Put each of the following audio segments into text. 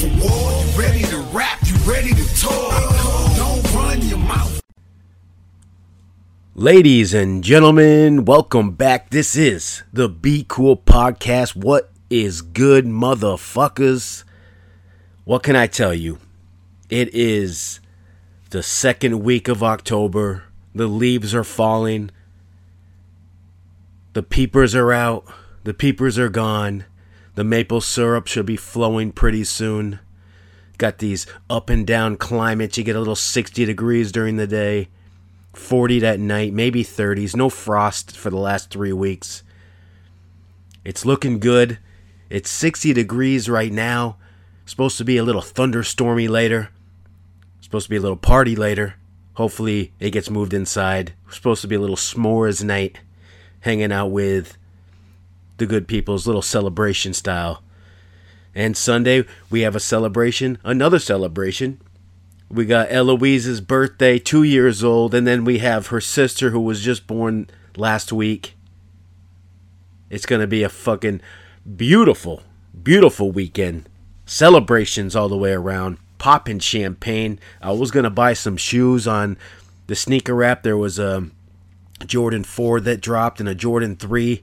for war. You ready to rap? You ready to talk? Don't run your mouth. Ladies and gentlemen, welcome back. This is the Be Cool Podcast. What is good, motherfuckers? What can I tell you? It is the second week of October. The leaves are falling. The peepers are out. The peepers are gone. The maple syrup should be flowing pretty soon. Got these up and down climates. You get a little 60 degrees during the day, 40 at night, maybe 30s. No frost for the last three weeks. It's looking good. It's 60 degrees right now. Supposed to be a little thunderstormy later. Supposed to be a little party later. Hopefully it gets moved inside. Supposed to be a little s'mores night. Hanging out with the good people's little celebration style. And Sunday, we have a celebration, another celebration. We got Eloise's birthday, two years old, and then we have her sister who was just born last week. It's going to be a fucking beautiful, beautiful weekend. Celebrations all the way around. Popping champagne. I was going to buy some shoes on the sneaker app. There was a Jordan 4 that dropped and a Jordan 3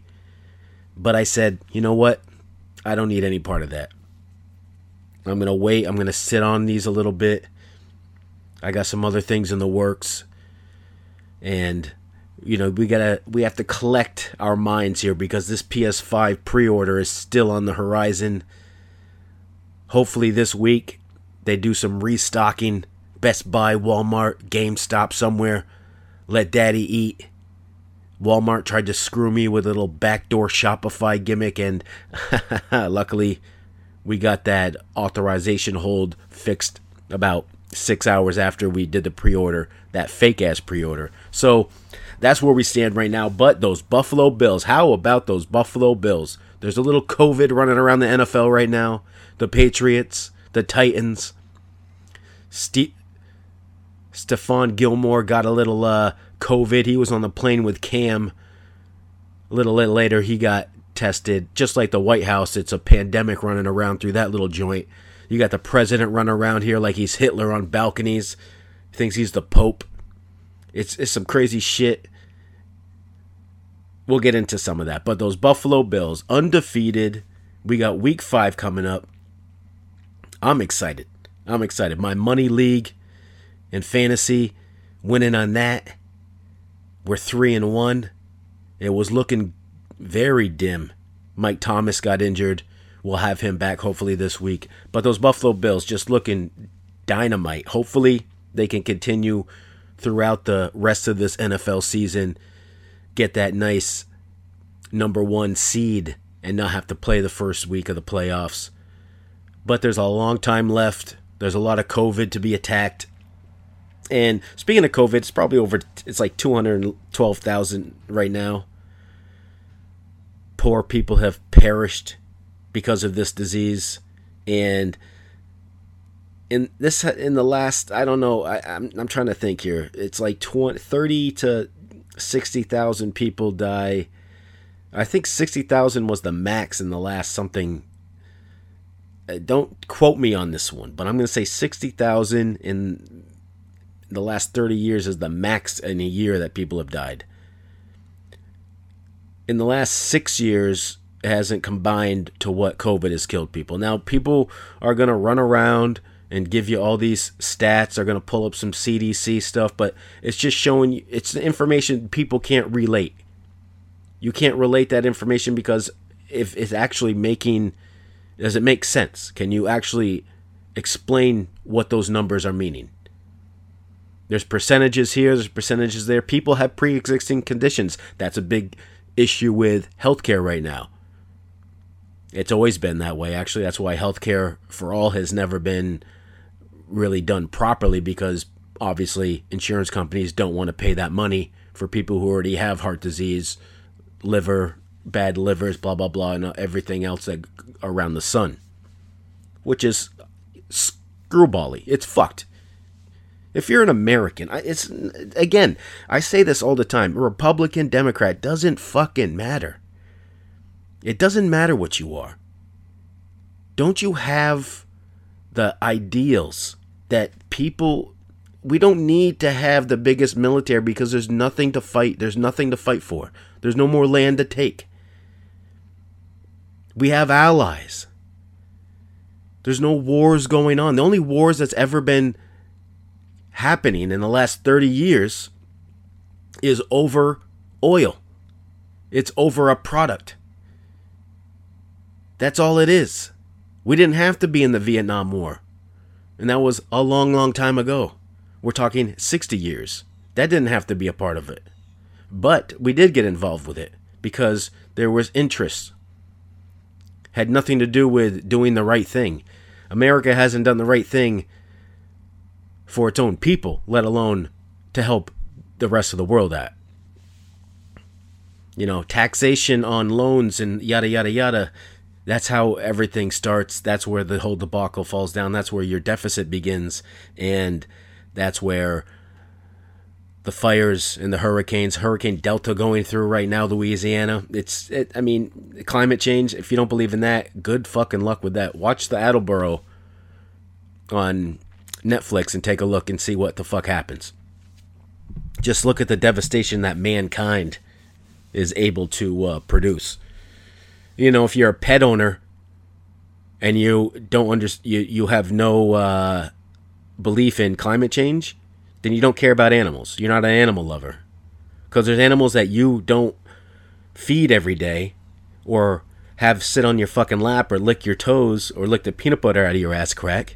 but I said, you know what? I don't need any part of that. I'm going to wait. I'm going to sit on these a little bit. I got some other things in the works. And you know, we got to we have to collect our minds here because this PS5 pre-order is still on the horizon. Hopefully this week they do some restocking. Best Buy, Walmart, GameStop somewhere. Let daddy eat Walmart tried to screw me with a little backdoor Shopify gimmick, and luckily we got that authorization hold fixed about six hours after we did the pre order, that fake ass pre order. So that's where we stand right now. But those Buffalo Bills, how about those Buffalo Bills? There's a little COVID running around the NFL right now. The Patriots, the Titans. Ste- Stephon Gilmore got a little uh, COVID. He was on the plane with Cam. A little bit later, he got tested. Just like the White House, it's a pandemic running around through that little joint. You got the president running around here like he's Hitler on balconies. Thinks he's the Pope. It's it's some crazy shit. We'll get into some of that. But those Buffalo Bills, undefeated. We got week five coming up. I'm excited. I'm excited. My money league and fantasy, winning on that. We're three and one. It was looking very dim. Mike Thomas got injured. We'll have him back hopefully this week. But those Buffalo Bills just looking dynamite. Hopefully they can continue throughout the rest of this NFL season, get that nice number one seed, and not have to play the first week of the playoffs. But there's a long time left. There's a lot of COVID to be attacked. And speaking of COVID, it's probably over. It's like two hundred twelve thousand right now. Poor people have perished because of this disease, and in this in the last I don't know I, I'm I'm trying to think here. It's like 20, 30 to sixty thousand people die. I think sixty thousand was the max in the last something. Uh, don't quote me on this one, but I'm going to say sixty thousand in the last 30 years is the max in a year that people have died. In the last six years, it hasn't combined to what COVID has killed people. Now, people are going to run around and give you all these stats. They're going to pull up some CDC stuff, but it's just showing you, it's the information people can't relate. You can't relate that information because if it's actually making, does it make sense? Can you actually explain what those numbers are meaning? There's percentages here, there's percentages there. People have pre existing conditions. That's a big issue with healthcare right now. It's always been that way. Actually, that's why healthcare for all has never been really done properly because obviously insurance companies don't want to pay that money for people who already have heart disease, liver, bad livers, blah blah blah, and everything else that around the sun, which is screwbally. It's fucked. If you're an American, it's again, I say this all the time Republican, Democrat doesn't fucking matter. It doesn't matter what you are. Don't you have the ideals that people we don't need to have the biggest military because there's nothing to fight. There's nothing to fight for. There's no more land to take. We have allies. There's no wars going on. The only wars that's ever been happening in the last 30 years is over oil. It's over a product. That's all it is. We didn't have to be in the Vietnam War. And that was a long, long time ago. We're talking 60 years. That didn't have to be a part of it. But we did get involved with it because there was interest. Had nothing to do with doing the right thing. America hasn't done the right thing for its own people, let alone to help the rest of the world at. You know, taxation on loans and yada, yada, yada. That's how everything starts. That's where the whole debacle falls down. That's where your deficit begins. And that's where the fires and the hurricanes, Hurricane Delta going through right now, Louisiana. It's, it, I mean, climate change. If you don't believe in that, good fucking luck with that. Watch the Attenborough on Netflix and take a look and see what the fuck happens. Just look at the devastation that mankind is able to uh, produce. You know, if you're a pet owner and you don't under you you have no uh, belief in climate change, then you don't care about animals. You're not an animal lover. Because there's animals that you don't feed every day or have sit on your fucking lap or lick your toes or lick the peanut butter out of your ass crack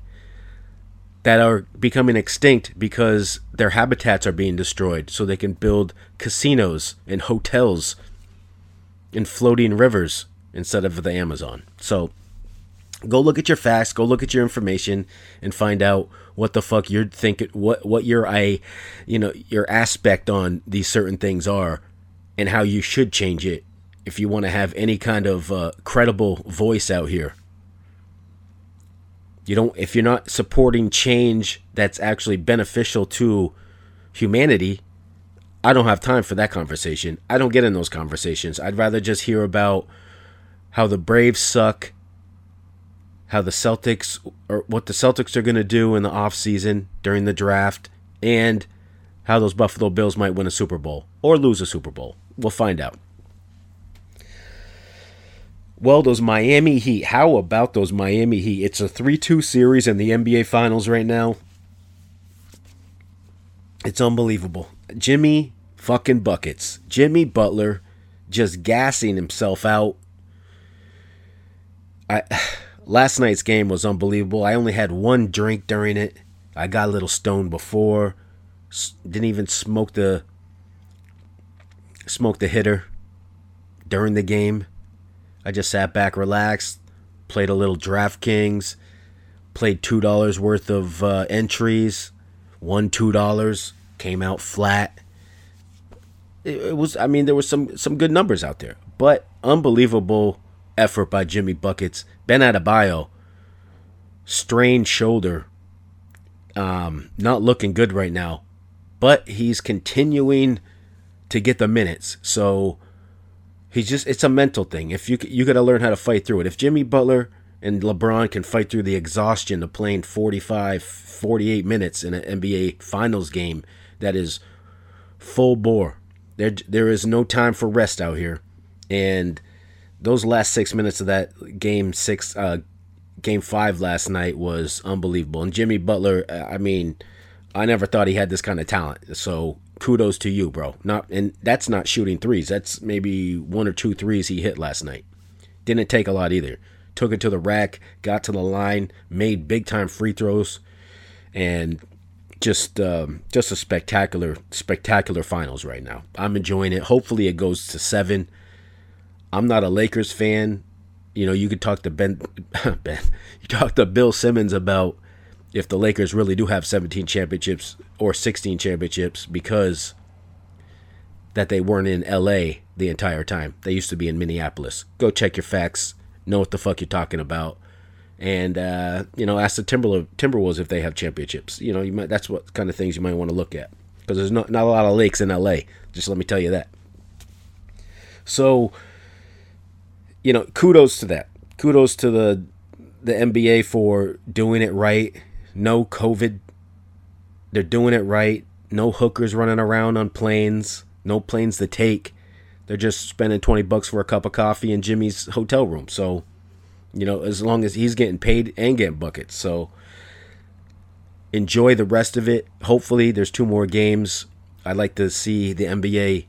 that are becoming extinct because their habitats are being destroyed so they can build casinos and hotels in floating rivers instead of the Amazon. So go look at your facts, go look at your information and find out what the fuck you're thinking what what your I you know your aspect on these certain things are and how you should change it if you want to have any kind of uh, credible voice out here. You don't if you're not supporting change that's actually beneficial to humanity, I don't have time for that conversation. I don't get in those conversations. I'd rather just hear about how the Braves suck, how the Celtics or what the Celtics are going to do in the offseason during the draft and how those Buffalo Bills might win a Super Bowl or lose a Super Bowl. We'll find out. Well, those Miami Heat. How about those Miami Heat? It's a 3 2 series in the NBA Finals right now. It's unbelievable. Jimmy fucking buckets. Jimmy Butler just gassing himself out. I last night's game was unbelievable. I only had one drink during it. I got a little stoned before. Didn't even smoke the smoke the hitter during the game. I just sat back, relaxed, played a little DraftKings, played two dollars worth of uh, entries, won two dollars, came out flat. It, it was, I mean, there was some some good numbers out there, but unbelievable effort by Jimmy Buckets. Bam Adebayo, strained shoulder, um, not looking good right now, but he's continuing to get the minutes. So He's just it's a mental thing. If you you got to learn how to fight through it. If Jimmy Butler and LeBron can fight through the exhaustion of playing 45 48 minutes in an NBA finals game that is full bore. There there is no time for rest out here. And those last 6 minutes of that game 6 uh game 5 last night was unbelievable. And Jimmy Butler, I mean, I never thought he had this kind of talent. So kudos to you, bro. Not and that's not shooting threes. That's maybe one or two threes he hit last night. Didn't take a lot either. Took it to the rack, got to the line, made big time free throws, and just um, just a spectacular spectacular finals right now. I'm enjoying it. Hopefully it goes to seven. I'm not a Lakers fan. You know, you could talk to Ben Ben. You talk to Bill Simmons about if the Lakers really do have 17 championships or 16 championships because that they weren't in LA the entire time. They used to be in Minneapolis. Go check your facts, know what the fuck you're talking about, and uh, you know ask the Timberwolves, Timberwolves if they have championships. You know, you might that's what kind of things you might want to look at because there's not not a lot of lakes in LA. Just let me tell you that. So, you know, kudos to that. Kudos to the the NBA for doing it right. No COVID. They're doing it right. No hookers running around on planes. No planes to take. They're just spending 20 bucks for a cup of coffee in Jimmy's hotel room. So, you know, as long as he's getting paid and getting buckets. So, enjoy the rest of it. Hopefully, there's two more games. I'd like to see the NBA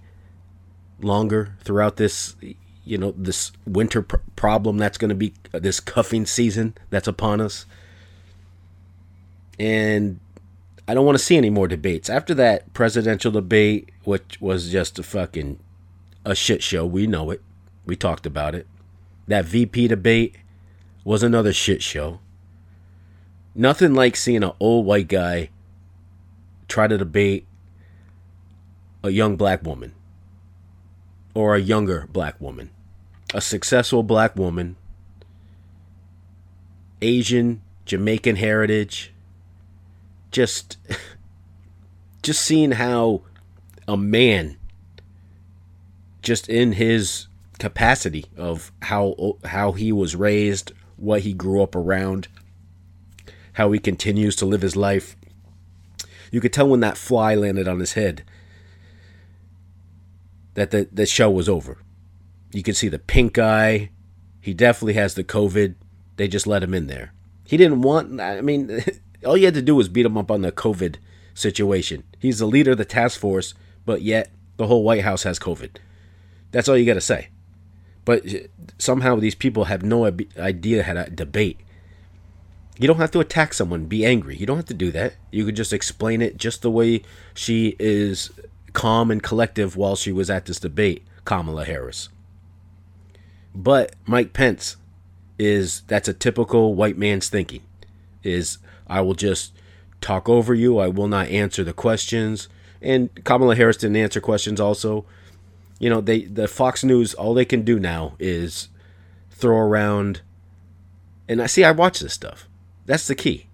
longer throughout this, you know, this winter pr- problem that's going to be this cuffing season that's upon us. And I don't want to see any more debates. After that presidential debate, which was just a fucking a shit show, we know it. We talked about it. That VP debate was another shit show. Nothing like seeing an old white guy try to debate a young black woman or a younger black woman. A successful black woman, Asian, Jamaican heritage. Just just seeing how a man just in his capacity of how how he was raised, what he grew up around, how he continues to live his life. You could tell when that fly landed on his head that the, the show was over. You can see the pink eye. He definitely has the COVID. They just let him in there. He didn't want, I mean, all you had to do was beat him up on the COVID situation. He's the leader of the task force, but yet the whole White House has COVID. That's all you got to say. But uh, somehow these people have no idea how to debate. You don't have to attack someone, be angry. You don't have to do that. You could just explain it just the way she is calm and collective while she was at this debate, Kamala Harris. But Mike Pence is that's a typical white man's thinking. Is I will just talk over you, I will not answer the questions. And Kamala Harris didn't answer questions also. You know, they the Fox News all they can do now is throw around and I see I watch this stuff. That's the key.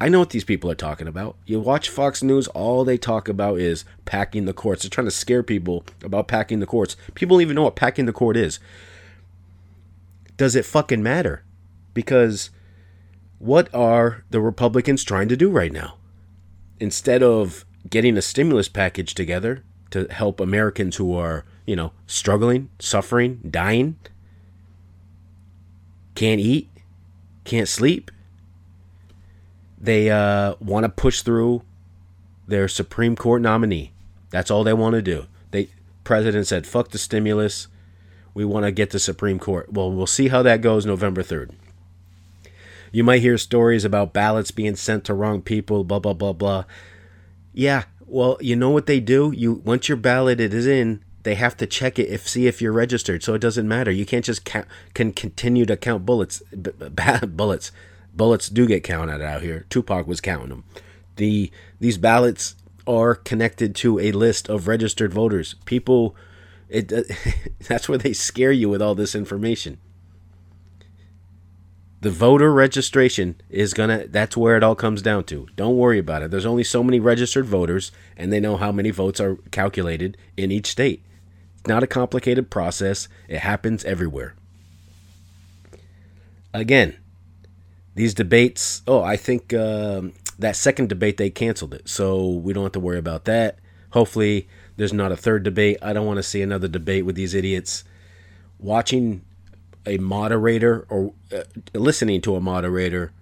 I know what these people are talking about. You watch Fox News, all they talk about is packing the courts. They're trying to scare people about packing the courts. People don't even know what packing the court is. Does it fucking matter? Because what are the Republicans trying to do right now? Instead of getting a stimulus package together to help Americans who are, you know, struggling, suffering, dying, can't eat, can't sleep, they uh, want to push through their Supreme Court nominee. That's all they want to do. They president said, "Fuck the stimulus. We want to get the Supreme Court." Well, we'll see how that goes November third. You might hear stories about ballots being sent to wrong people. Blah blah blah blah. Yeah, well, you know what they do? You once your ballot it is in, they have to check it if see if you're registered. So it doesn't matter. You can't just count, can continue to count bullets b- b- bullets bullets do get counted out here. Tupac was counting them. The these ballots are connected to a list of registered voters. People, it that's where they scare you with all this information. The voter registration is gonna. That's where it all comes down to. Don't worry about it. There's only so many registered voters, and they know how many votes are calculated in each state. It's not a complicated process. It happens everywhere. Again, these debates. Oh, I think um, that second debate they canceled it, so we don't have to worry about that. Hopefully, there's not a third debate. I don't want to see another debate with these idiots. Watching a moderator or uh, listening to a moderator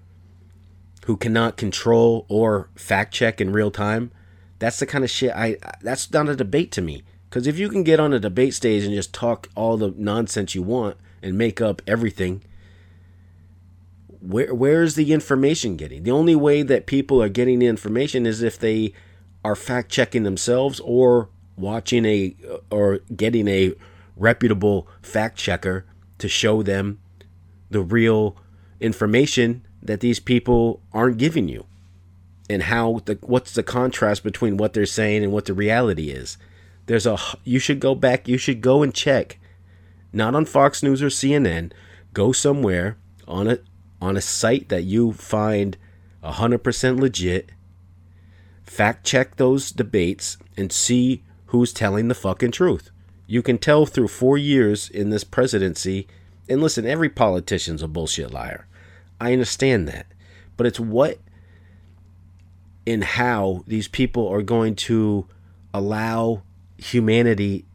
who cannot control or fact check in real time. That's the kind of shit I. That's not a debate to me. Because if you can get on a debate stage and just talk all the nonsense you want and make up everything, where where is the information getting? The only way that people are getting the information is if they are fact checking themselves or watching a or getting a reputable fact checker to show them the real information that these people aren't giving you and how the what's the contrast between what they're saying and what the reality is there's a you should go back you should go and check not on Fox News or CNN go somewhere on a on a site that you find 100% legit, fact check those debates and see who's telling the fucking truth. You can tell through four years in this presidency, and listen, every politician's a bullshit liar. I understand that. But it's what and how these people are going to allow humanity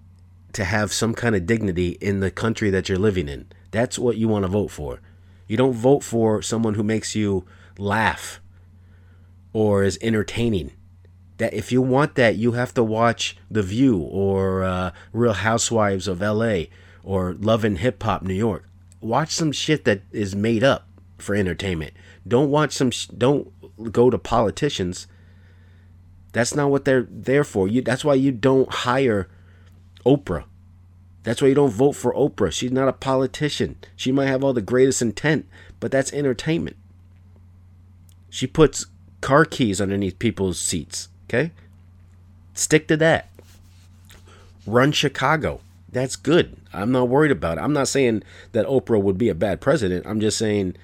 to have some kind of dignity in the country that you're living in. That's what you want to vote for. You don't vote for someone who makes you laugh or is entertaining. That if you want that, you have to watch The View or uh, Real Housewives of L.A. or Love and Hip Hop New York. Watch some shit that is made up for entertainment. Don't watch some. Sh- don't go to politicians. That's not what they're there for. You. That's why you don't hire Oprah. That's why you don't vote for Oprah. She's not a politician. She might have all the greatest intent, but that's entertainment. She puts car keys underneath people's seats. Okay? Stick to that. Run Chicago. That's good. I'm not worried about it. I'm not saying that Oprah would be a bad president. I'm just saying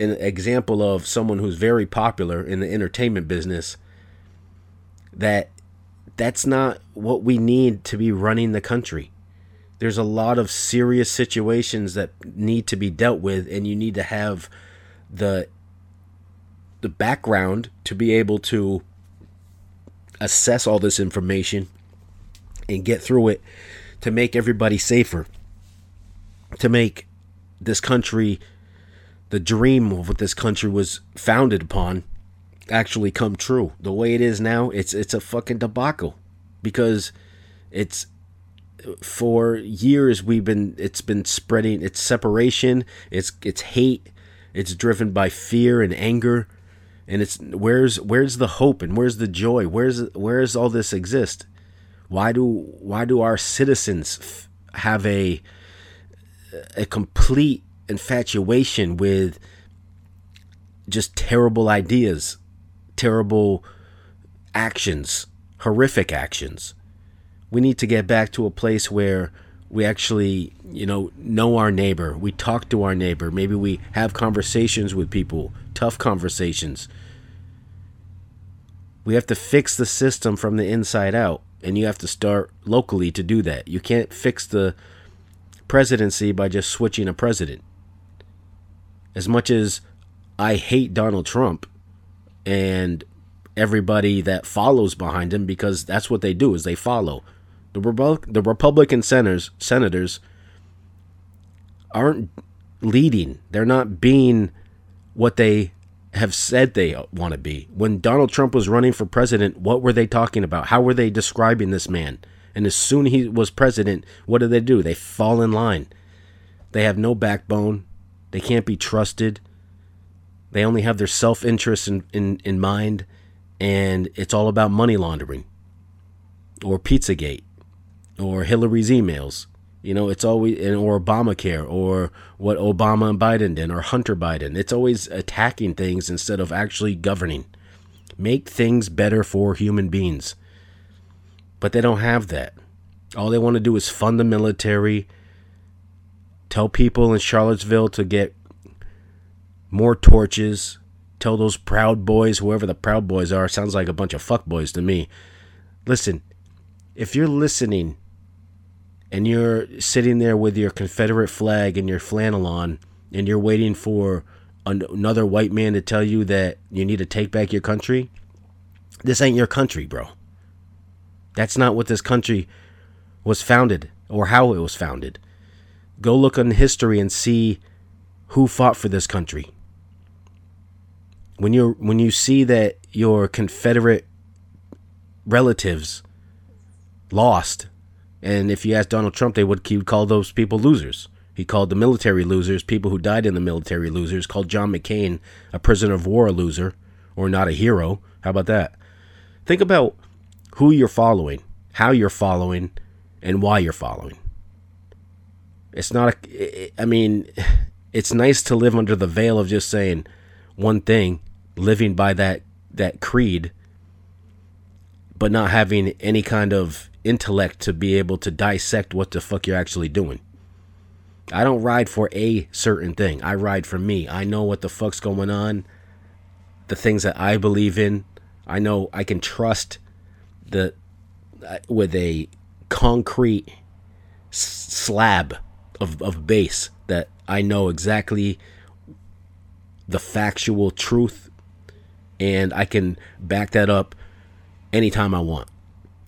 an example of someone who's very popular in the entertainment business that that's not what we need to be running the country. There's a lot of serious situations that need to be dealt with and you need to have the the background to be able to assess all this information and get through it to make everybody safer to make this country the dream of what this country was founded upon actually come true. The way it is now, it's it's a fucking debacle because it's for years we've been it's been spreading it's separation, it's it's hate, it's driven by fear and anger and it's where's where's the hope and where's the joy? Where's where's all this exist? Why do why do our citizens f- have a a complete infatuation with just terrible ideas, terrible actions, horrific actions. We need to get back to a place where we actually, you know, know our neighbor. We talk to our neighbor. Maybe we have conversations with people, tough conversations. We have to fix the system from the inside out, and you have to start locally to do that. You can't fix the presidency by just switching a president as much as I hate Donald Trump and everybody that follows behind him because that's what they do is they follow. The Rebu- the Republican senators senators aren't leading. They're not being what they have said they want to be. When Donald Trump was running for president, what were they talking about? How were they describing this man? And as soon he was president, what did they do? They fall in line. They have no backbone. They can't be trusted. They only have their self interest in, in, in mind, and it's all about money laundering or Pizzagate or Hillary's emails. You know, it's always, or Obamacare or what Obama and Biden did or Hunter Biden. It's always attacking things instead of actually governing. Make things better for human beings. But they don't have that. All they want to do is fund the military Tell people in Charlottesville to get more torches. Tell those Proud Boys, whoever the Proud Boys are, sounds like a bunch of fuck boys to me. Listen, if you're listening and you're sitting there with your Confederate flag and your flannel on, and you're waiting for another white man to tell you that you need to take back your country, this ain't your country, bro. That's not what this country was founded or how it was founded. Go look on history and see who fought for this country. When you when you see that your Confederate relatives lost, and if you ask Donald Trump, they would he would call those people losers. He called the military losers, people who died in the military losers. Called John McCain a prisoner of war, a loser, or not a hero. How about that? Think about who you're following, how you're following, and why you're following. It's not a, I mean, it's nice to live under the veil of just saying one thing, living by that that creed, but not having any kind of intellect to be able to dissect what the fuck you're actually doing. I don't ride for a certain thing. I ride for me. I know what the fuck's going on, the things that I believe in. I know I can trust the uh, with a concrete slab of, of base that I know exactly the factual truth and I can back that up anytime I want.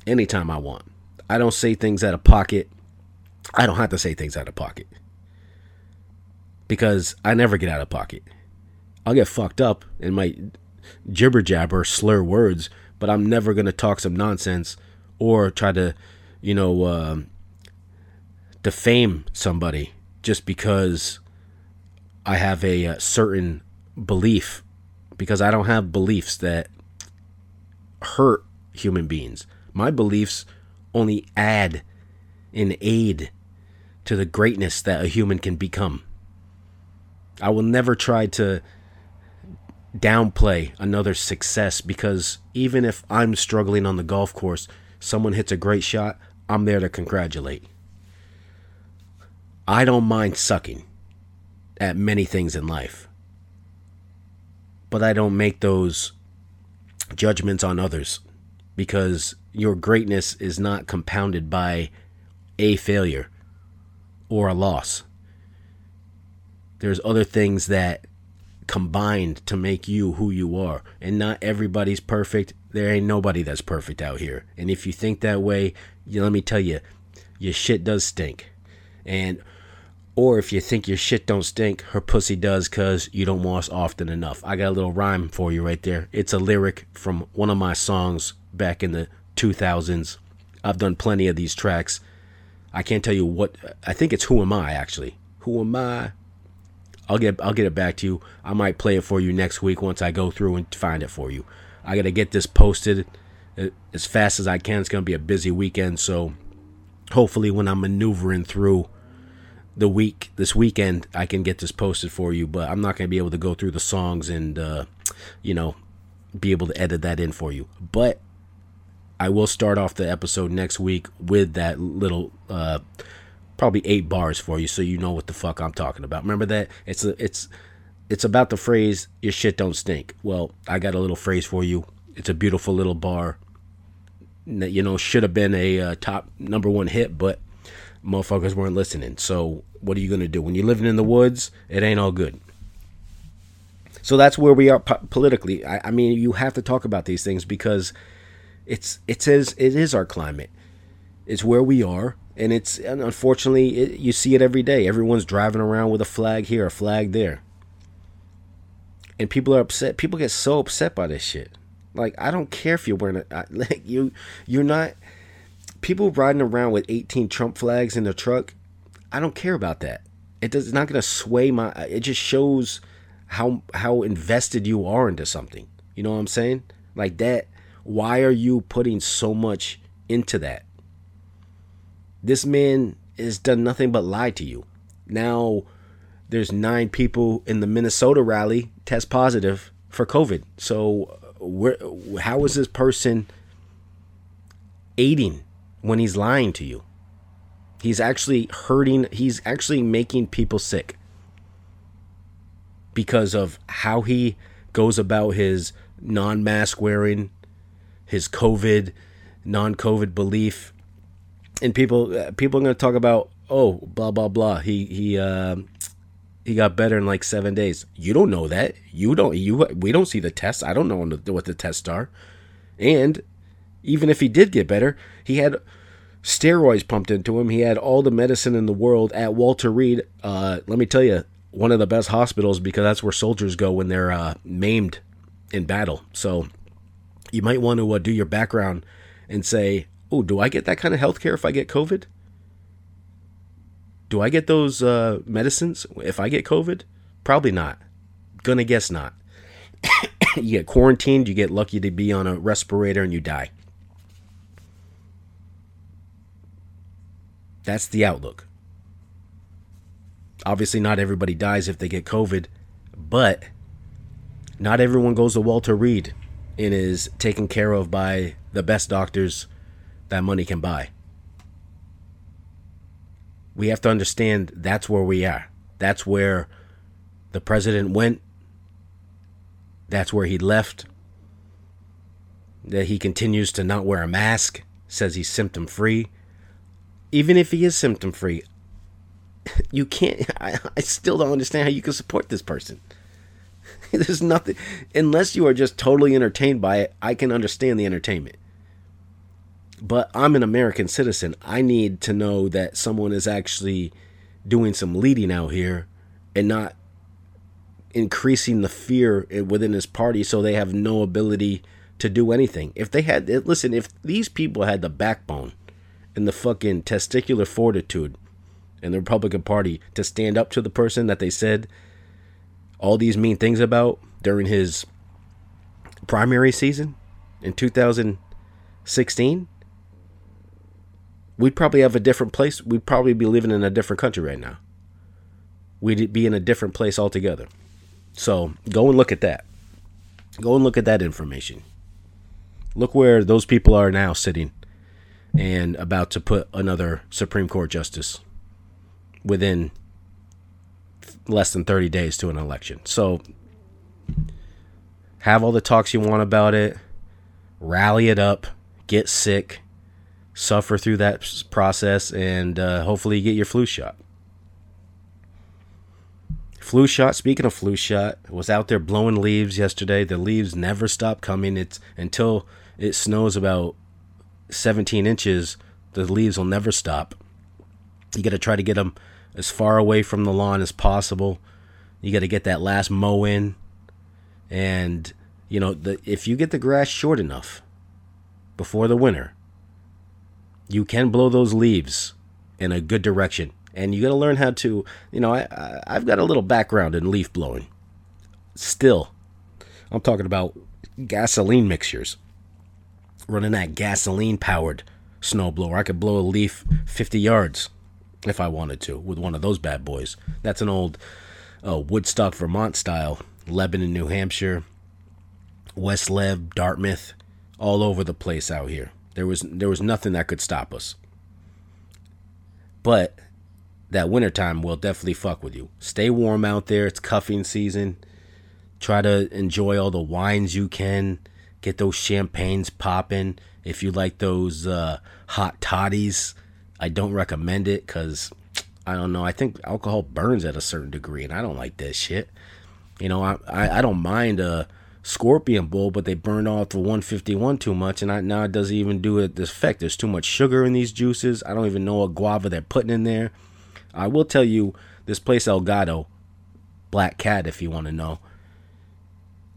Anytime I want. I don't say things out of pocket. I don't have to say things out of pocket. Because I never get out of pocket. I'll get fucked up and might jibber jabber, slur words, but I'm never going to talk some nonsense or try to, you know, um, defame somebody just because I have a, a certain belief because I don't have beliefs that hurt human beings. My beliefs only add and aid to the greatness that a human can become. I will never try to downplay another success because even if I'm struggling on the golf course, someone hits a great shot, I'm there to congratulate. I don't mind sucking at many things in life but I don't make those judgments on others because your greatness is not compounded by a failure or a loss. There's other things that combined to make you who you are, and not everybody's perfect. There ain't nobody that's perfect out here. And if you think that way, you, let me tell you, your shit does stink. And or if you think your shit don't stink, her pussy does cause you don't wash often enough. I got a little rhyme for you right there. It's a lyric from one of my songs back in the 2000s. I've done plenty of these tracks. I can't tell you what I think it's Who Am I actually. Who am I? I'll get I'll get it back to you. I might play it for you next week once I go through and find it for you. I got to get this posted uh, as fast as I can. It's going to be a busy weekend, so hopefully when I'm maneuvering through the week this weekend I can get this posted for you, but I'm not going to be able to go through the songs and uh, you know be able to edit that in for you. But I will start off the episode next week with that little uh, probably eight bars for you, so you know what the fuck I'm talking about. Remember that it's a, it's it's about the phrase "your shit don't stink." Well, I got a little phrase for you. It's a beautiful little bar. That you know should have been a uh, top number one hit, but motherfuckers weren't listening. So what are you gonna do when you're living in the woods? It ain't all good. So that's where we are po- politically. I, I, mean, you have to talk about these things because it's it says it is our climate. It's where we are, and it's and unfortunately it, you see it every day. Everyone's driving around with a flag here, a flag there, and people are upset. People get so upset by this shit. Like I don't care if you're wearing a like you you're not people riding around with 18 Trump flags in their truck, I don't care about that. It does it's not going to sway my it just shows how how invested you are into something. You know what I'm saying? Like that why are you putting so much into that? This man has done nothing but lie to you. Now there's nine people in the Minnesota rally test positive for COVID. So where how is this person aiding when he's lying to you. He's actually hurting, he's actually making people sick because of how he goes about his non mask wearing, his COVID, non COVID belief. And people uh, people are going to talk about, oh, blah, blah, blah. He, he, uh, he got better in like seven days. You don't know that. You don't. You. We don't see the tests. I don't know what the tests are. And even if he did get better, he had steroids pumped into him. He had all the medicine in the world at Walter Reed. Uh, let me tell you, one of the best hospitals because that's where soldiers go when they're uh, maimed in battle. So you might want to uh, do your background and say, oh, do I get that kind of health care if I get COVID? Do I get those uh, medicines if I get COVID? Probably not. Gonna guess not. you get quarantined, you get lucky to be on a respirator, and you die. That's the outlook. Obviously, not everybody dies if they get COVID, but not everyone goes to Walter Reed and is taken care of by the best doctors that money can buy. We have to understand that's where we are. That's where the president went. That's where he left. That he continues to not wear a mask, says he's symptom free even if he is symptom free, you can't. I, I still don't understand how you can support this person. There's nothing unless you are just totally entertained by it. I can understand the entertainment. But I'm an American citizen. I need to know that someone is actually doing some leading out here and not increasing the fear within his party so they have no ability to do anything. If they had listen, if these people had the backbone and the fucking testicular fortitude in the Republican Party to stand up to the person that they said all these mean things about during his primary season in 2016, we'd probably have a different place. We'd probably be living in a different country right now. We'd be in a different place altogether. So go and look at that. Go and look at that information. Look where those people are now sitting and about to put another Supreme Court justice within less than 30 days to an election. So have all the talks you want about it, rally it up, get sick, suffer through that process, and uh, hopefully you get your flu shot. Flu shot. Speaking of flu shot, was out there blowing leaves yesterday. The leaves never stop coming. It's until it snows about 17 inches. The leaves will never stop. You got to try to get them as far away from the lawn as possible. You got to get that last mow in, and you know the if you get the grass short enough before the winter, you can blow those leaves in a good direction. And you got to learn how to, you know, I, I've got a little background in leaf blowing. Still, I'm talking about gasoline mixtures. Running that gasoline powered snowblower. I could blow a leaf 50 yards if I wanted to with one of those bad boys. That's an old uh, Woodstock, Vermont style, Lebanon, New Hampshire, West Leb, Dartmouth, all over the place out here. There was there was nothing that could stop us. But that wintertime will definitely fuck with you. Stay warm out there. It's cuffing season. Try to enjoy all the wines you can. Get those champagnes popping. If you like those uh, hot toddies, I don't recommend it because I don't know. I think alcohol burns at a certain degree, and I don't like that shit. You know, I I, I don't mind a Scorpion Bowl, but they burn off the 151 too much, and I, now it doesn't even do it this effect. There's too much sugar in these juices. I don't even know what guava they're putting in there. I will tell you this place El Gato, Black Cat, if you want to know.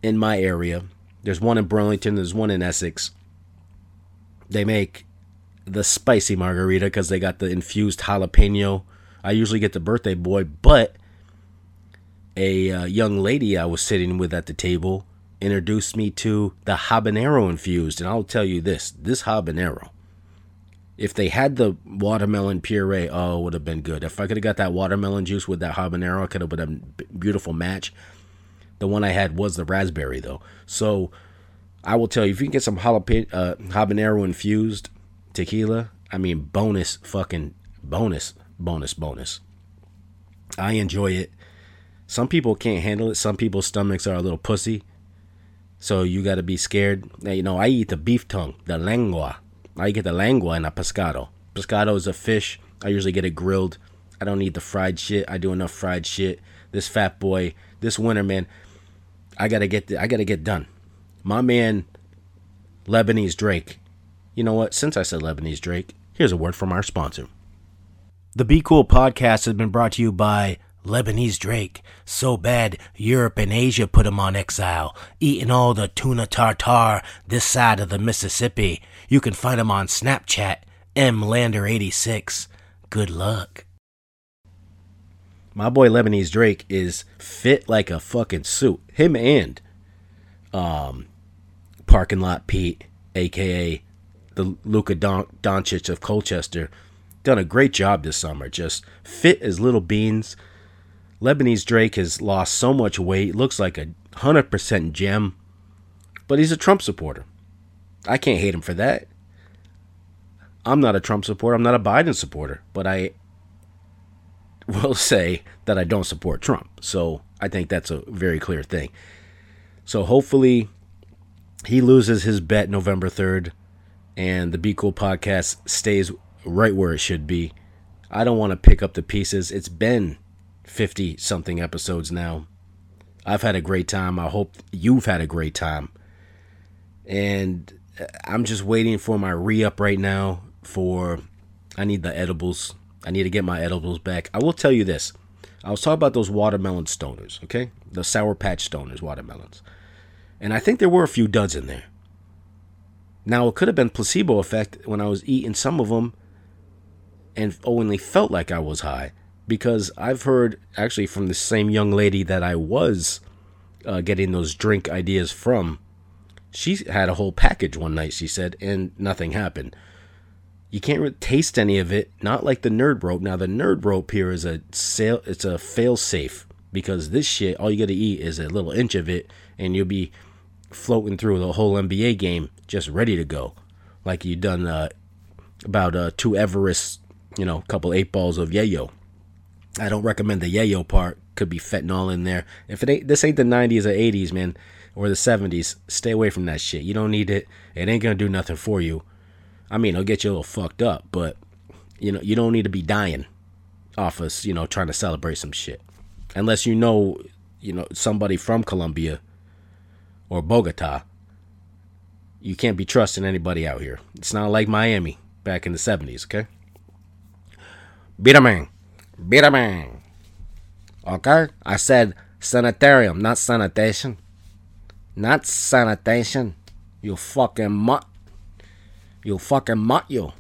In my area, there's one in Burlington. There's one in Essex. They make the spicy margarita because they got the infused jalapeno. I usually get the birthday boy, but a uh, young lady I was sitting with at the table introduced me to the habanero infused, and I'll tell you this: this habanero. If they had the watermelon puree, oh, it would have been good. If I could have got that watermelon juice with that habanero, it could have been a beautiful match. The one I had was the raspberry, though. So I will tell you, if you can get some jalapeno, uh, habanero infused, tequila, I mean, bonus fucking bonus, bonus, bonus. I enjoy it. Some people can't handle it. Some people's stomachs are a little pussy. So you got to be scared. You know, I eat the beef tongue, the lengua. I get the lengua and a pescado. Pescado is a fish. I usually get it grilled. I don't eat the fried shit. I do enough fried shit. This fat boy, this winter, man, I gotta get. The, I gotta get done. My man, Lebanese Drake, you know what? Since I said Lebanese Drake, here's a word from our sponsor. The Be Cool podcast has been brought to you by Lebanese Drake. So bad, Europe and Asia put him on exile, eating all the tuna tartar this side of the Mississippi. You can find him on Snapchat, mlander86. Good luck. My boy Lebanese Drake is fit like a fucking suit. Him and um, Parking Lot Pete, aka the Luka Don- Doncic of Colchester, done a great job this summer. Just fit as little beans. Lebanese Drake has lost so much weight, looks like a 100% gem, but he's a Trump supporter. I can't hate him for that. I'm not a Trump supporter, I'm not a Biden supporter, but I will say that I don't support Trump. So I think that's a very clear thing. So hopefully he loses his bet November 3rd and the Be Cool podcast stays right where it should be. I don't want to pick up the pieces. It's been 50 something episodes now. I've had a great time. I hope you've had a great time. And uh, I'm just waiting for my re up right now for I need the edibles. I need to get my edibles back. I will tell you this. I was talking about those watermelon stoners, okay? The Sour Patch Stoners watermelons. And I think there were a few duds in there. Now, it could have been placebo effect when I was eating some of them and only felt like I was high because I've heard actually from the same young lady that I was uh, getting those drink ideas from. She had a whole package one night, she said, and nothing happened. You can't taste any of it, not like the nerd rope. Now the nerd rope here is a sale, it's a fail safe because this shit, all you got to eat is a little inch of it, and you'll be floating through the whole NBA game just ready to go, like you done uh, about uh, two Everest, you know, couple eight balls of yayo. I don't recommend the yayo part. Could be fentanyl in there. If it ain't this ain't the 90s or 80s, man, or the 70s, stay away from that shit. You don't need it. It ain't gonna do nothing for you. I mean, it'll get you a little fucked up, but you know, you don't need to be dying off us, you know, trying to celebrate some shit. Unless you know, you know, somebody from Colombia or Bogota. You can't be trusting anybody out here. It's not like Miami back in the 70s, okay? Beat a man. Beat a man. Okay? I said sanitarium, not sanitation. Not sanitation. You fucking mutt. You fucking mutt you.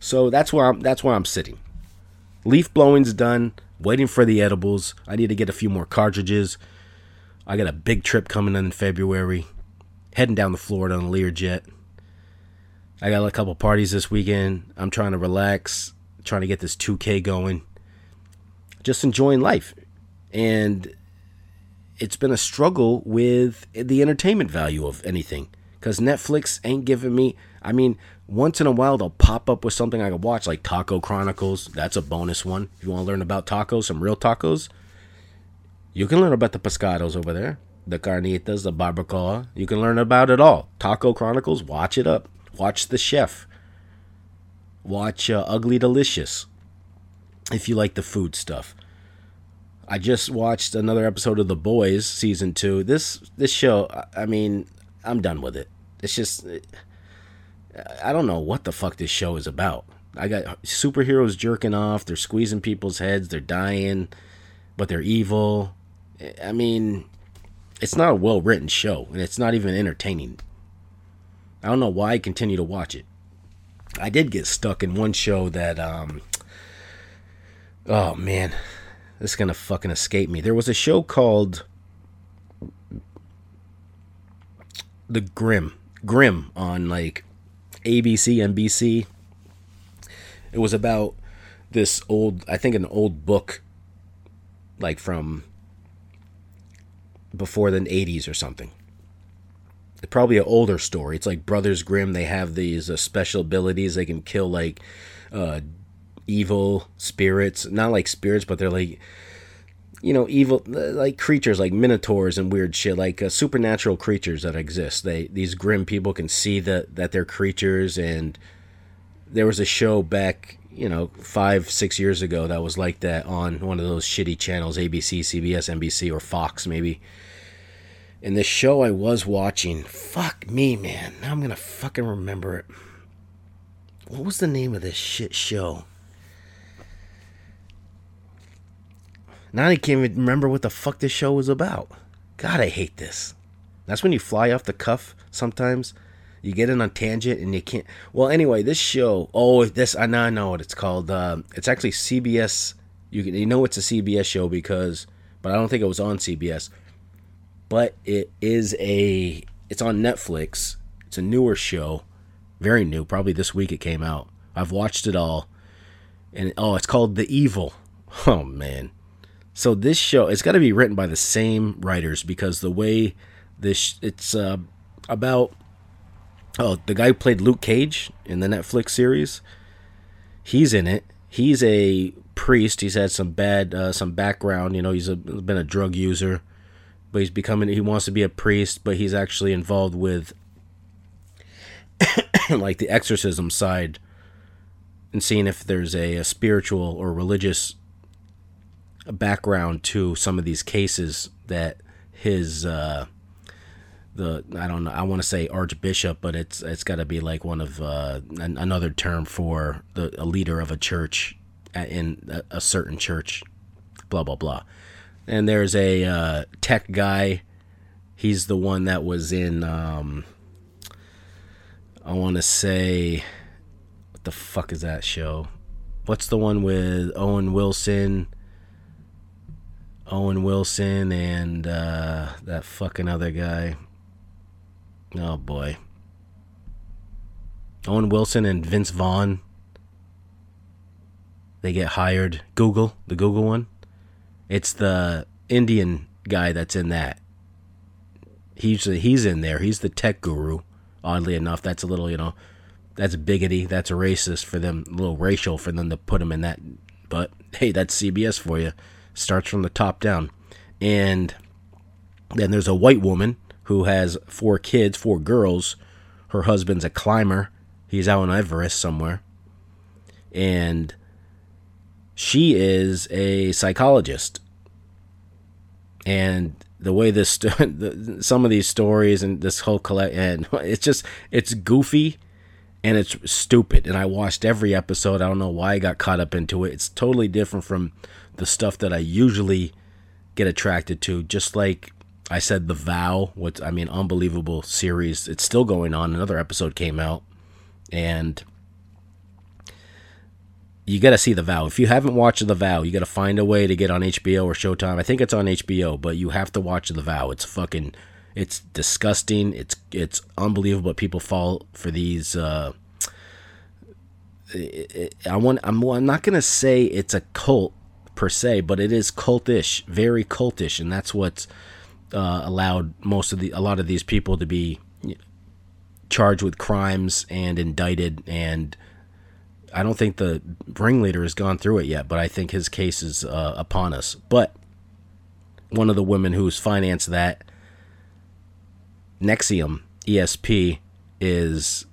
So that's where I'm that's where I'm sitting. Leaf blowing's done. Waiting for the edibles. I need to get a few more cartridges. I got a big trip coming in February. Heading down to Florida on a Learjet. I got a couple parties this weekend. I'm trying to relax, trying to get this 2K going. Just enjoying life. And it's been a struggle with the entertainment value of anything because Netflix ain't giving me. I mean, once in a while they'll pop up with something I can watch, like Taco Chronicles. That's a bonus one. If you want to learn about tacos, some real tacos, you can learn about the pescados over there, the carnitas, the barbacoa. You can learn about it all. Taco Chronicles, watch it up. Watch The Chef. Watch uh, Ugly Delicious if you like the food stuff. I just watched another episode of The Boys season 2. This this show, I mean, I'm done with it. It's just I don't know what the fuck this show is about. I got superheroes jerking off, they're squeezing people's heads, they're dying, but they're evil. I mean, it's not a well written show, and it's not even entertaining. I don't know why I continue to watch it. I did get stuck in one show that, um, oh man, this is gonna fucking escape me. There was a show called The Grimm, Grimm on like ABC, NBC. It was about this old, I think, an old book, like from before the 80s or something. It's probably an older story. It's like Brothers Grimm. They have these uh, special abilities. They can kill like uh, evil spirits. Not like spirits, but they're like you know evil like creatures like minotaurs and weird shit like uh, supernatural creatures that exist they these grim people can see that that they're creatures and there was a show back you know five six years ago that was like that on one of those shitty channels abc cbs nbc or fox maybe and this show i was watching fuck me man now i'm gonna fucking remember it what was the name of this shit show Now I can't even remember what the fuck this show was about. God, I hate this. That's when you fly off the cuff sometimes. You get in a tangent and you can't. Well, anyway, this show. Oh, this I now know what it's called. Uh, it's actually CBS. You you know it's a CBS show because, but I don't think it was on CBS. But it is a. It's on Netflix. It's a newer show, very new. Probably this week it came out. I've watched it all, and oh, it's called The Evil. Oh man, so this show, it's got to be written by the same writers because the way this, it's uh, about, oh, the guy who played Luke Cage in the Netflix series, he's in it. He's a priest. He's had some bad, uh, some background. You know, he's a, been a drug user, but he's becoming. He wants to be a priest, but he's actually involved with, like the exorcism side, and seeing if there's a, a spiritual or religious background to some of these cases that his uh, the I don't know I want to say archbishop, but it's it's got to be like one of uh, an, another term for the a leader of a church in a, a certain church, blah blah blah. And there's a uh, tech guy. He's the one that was in. Um, I want to say, what the fuck is that show? What's the one with Owen Wilson? Owen Wilson and uh, that fucking other guy. Oh boy. Owen Wilson and Vince Vaughn. They get hired. Google, the Google one. It's the Indian guy that's in that. He's he's in there. He's the tech guru. Oddly enough, that's a little you know, that's biggity. That's racist for them. A little racial for them to put him in that. But hey, that's CBS for you. Starts from the top down, and then there's a white woman who has four kids, four girls. Her husband's a climber. He's out in Everest somewhere. And she is a psychologist. And the way this some of these stories and this whole collect and it's just it's goofy and it's stupid and I watched every episode. I don't know why I got caught up into it. It's totally different from the stuff that I usually get attracted to just like I said The Vow, what I mean, unbelievable series. It's still going on. Another episode came out, and you got to see The Vow. If you haven't watched The Vow, you got to find a way to get on HBO or Showtime. I think it's on HBO, but you have to watch The Vow. It's fucking, it's disgusting. It's it's unbelievable. People fall for these. Uh, I want. I'm, I'm not gonna say it's a cult per se, but it is cultish, very cultish, and that's what's uh, allowed most of the a lot of these people to be charged with crimes and indicted and I don't think the ringleader has gone through it yet, but I think his case is uh, upon us. But one of the women who's financed that NXIVM ESP is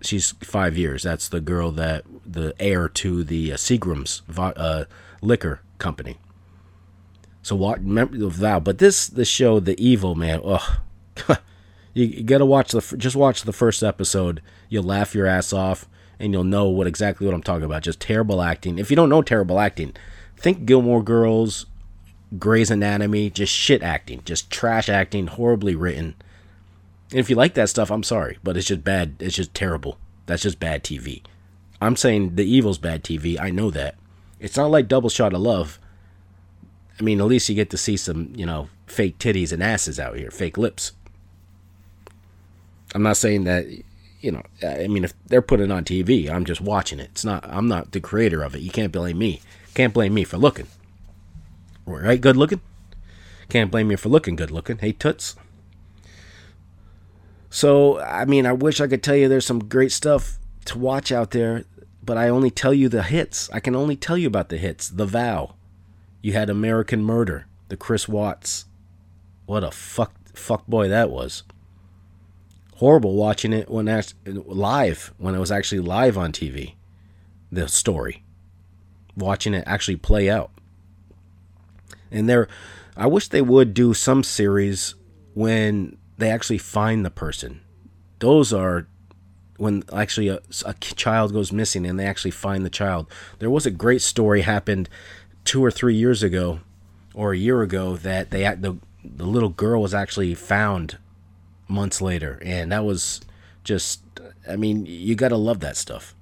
she's five years. That's the girl that the heir to the uh, Seagram's uh, liquor company. So what? Remember vow, but this the show, the evil man. Ugh, you, you gotta watch the just watch the first episode. You'll laugh your ass off, and you'll know what exactly what I'm talking about. Just terrible acting. If you don't know terrible acting, think Gilmore Girls, Grey's Anatomy, just shit acting, just trash acting, horribly written. And if you like that stuff, I'm sorry, but it's just bad. It's just terrible. That's just bad TV. I'm saying the evil's bad TV. I know that. It's not like Double Shot of Love I mean, at least you get to see some, you know, fake titties and asses out here, fake lips. I'm not saying that, you know, I mean, if they're putting it on TV, I'm just watching it. It's not, I'm not the creator of it. You can't blame me. Can't blame me for looking. Right? Good looking? Can't blame me for looking good looking. Hey, toots. So, I mean, I wish I could tell you there's some great stuff to watch out there, but I only tell you the hits. I can only tell you about the hits. The Vow. You had American Murder, the Chris Watts. What a fuck fuck boy that was. Horrible watching it when live when it was actually live on TV. The story, watching it actually play out. And there, I wish they would do some series when they actually find the person. Those are when actually a, a, child goes missing and they actually find the child. There was a great story happened two or three years ago or a year ago that they the the little girl was actually found months later and that was just I mean you got to love that stuff.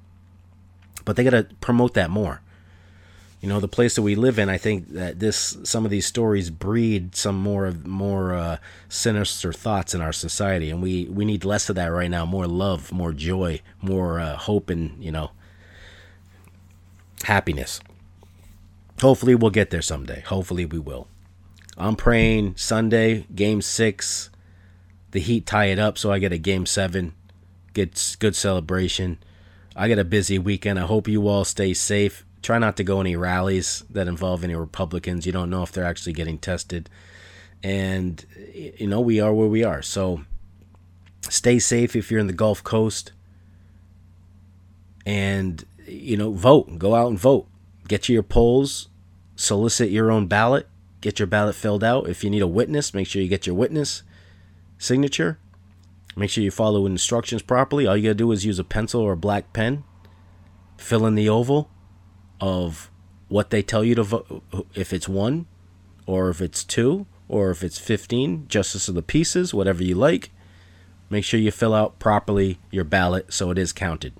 But they got to promote that more. You know, the place that we live in, I think that this some of these stories breed some more more uh, sinister thoughts in our society, and we we need less of that right now. More love, more joy, more uh, hope, and you know, happiness. Hopefully, we'll get there someday. Hopefully, we will. I'm praying Sunday, game six, the Heat tie it up so I get a game seven. Get good celebration. I get a busy weekend. I hope you all stay safe. Try not to go any rallies that involve any Republicans. You don't know if they're actually getting tested. And, you know, we are where we are. So stay safe if you're in the Gulf Coast. And, you know, vote. Go out and vote get to your polls, solicit your own ballot, get your ballot filled out. If you need a witness, make sure you get your witness signature. Make sure you follow instructions properly. All you gotta do is use a pencil or a black pen, fill in the oval of what they tell you to vote. If it's one, or if it's two, or if it's 15, justice of the pieces, whatever you like. Make sure you fill out properly your ballot so it is counted.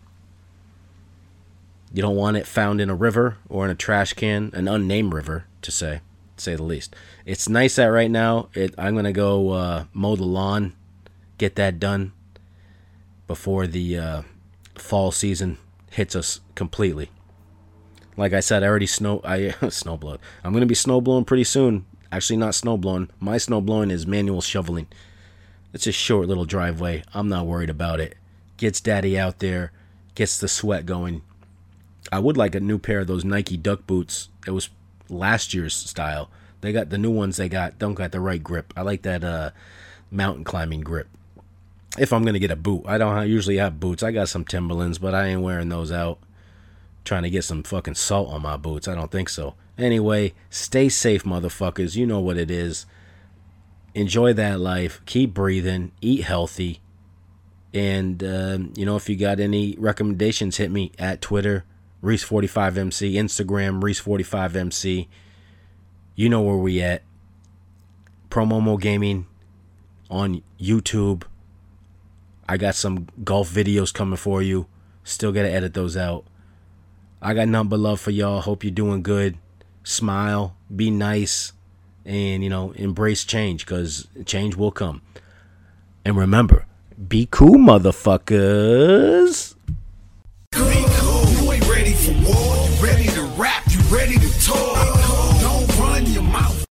You don't want it found in a river or in a trash can, an unnamed river, to say, say the least. It's nice that right now. It, I'm gonna go uh, mow the lawn, get that done before the uh, fall season hits us completely. Like I said, I already snow. I snowblowed. I'm gonna be snowblowing pretty soon. Actually, not snowblowing. My snowblowing is manual shoveling. It's a short little driveway. I'm not worried about it. Gets daddy out there, gets the sweat going. I would like a new pair of those Nike duck boots. It was last year's style. They got the new ones they got don't got the right grip. I like that uh mountain climbing grip. If I'm gonna get a boot, I don't usually have boots. I got some Timberlands, but I ain't wearing those out. Trying to get some fucking salt on my boots. I don't think so. Anyway, stay safe, motherfuckers. You know what it is. Enjoy that life. Keep breathing. Eat healthy. And, um, you know, if you got any recommendations, hit me at Twitter, Reese45MC, Instagram, Reese45MC. You know where we at. Promomo Gaming on YouTube. I got some golf videos coming for you. Still got to edit those out. I got nothing but love for y'all. Hope you're doing good smile, be nice, and you know, embrace change because change will come. And remember, be cool, motherfuckers. Cool. Ready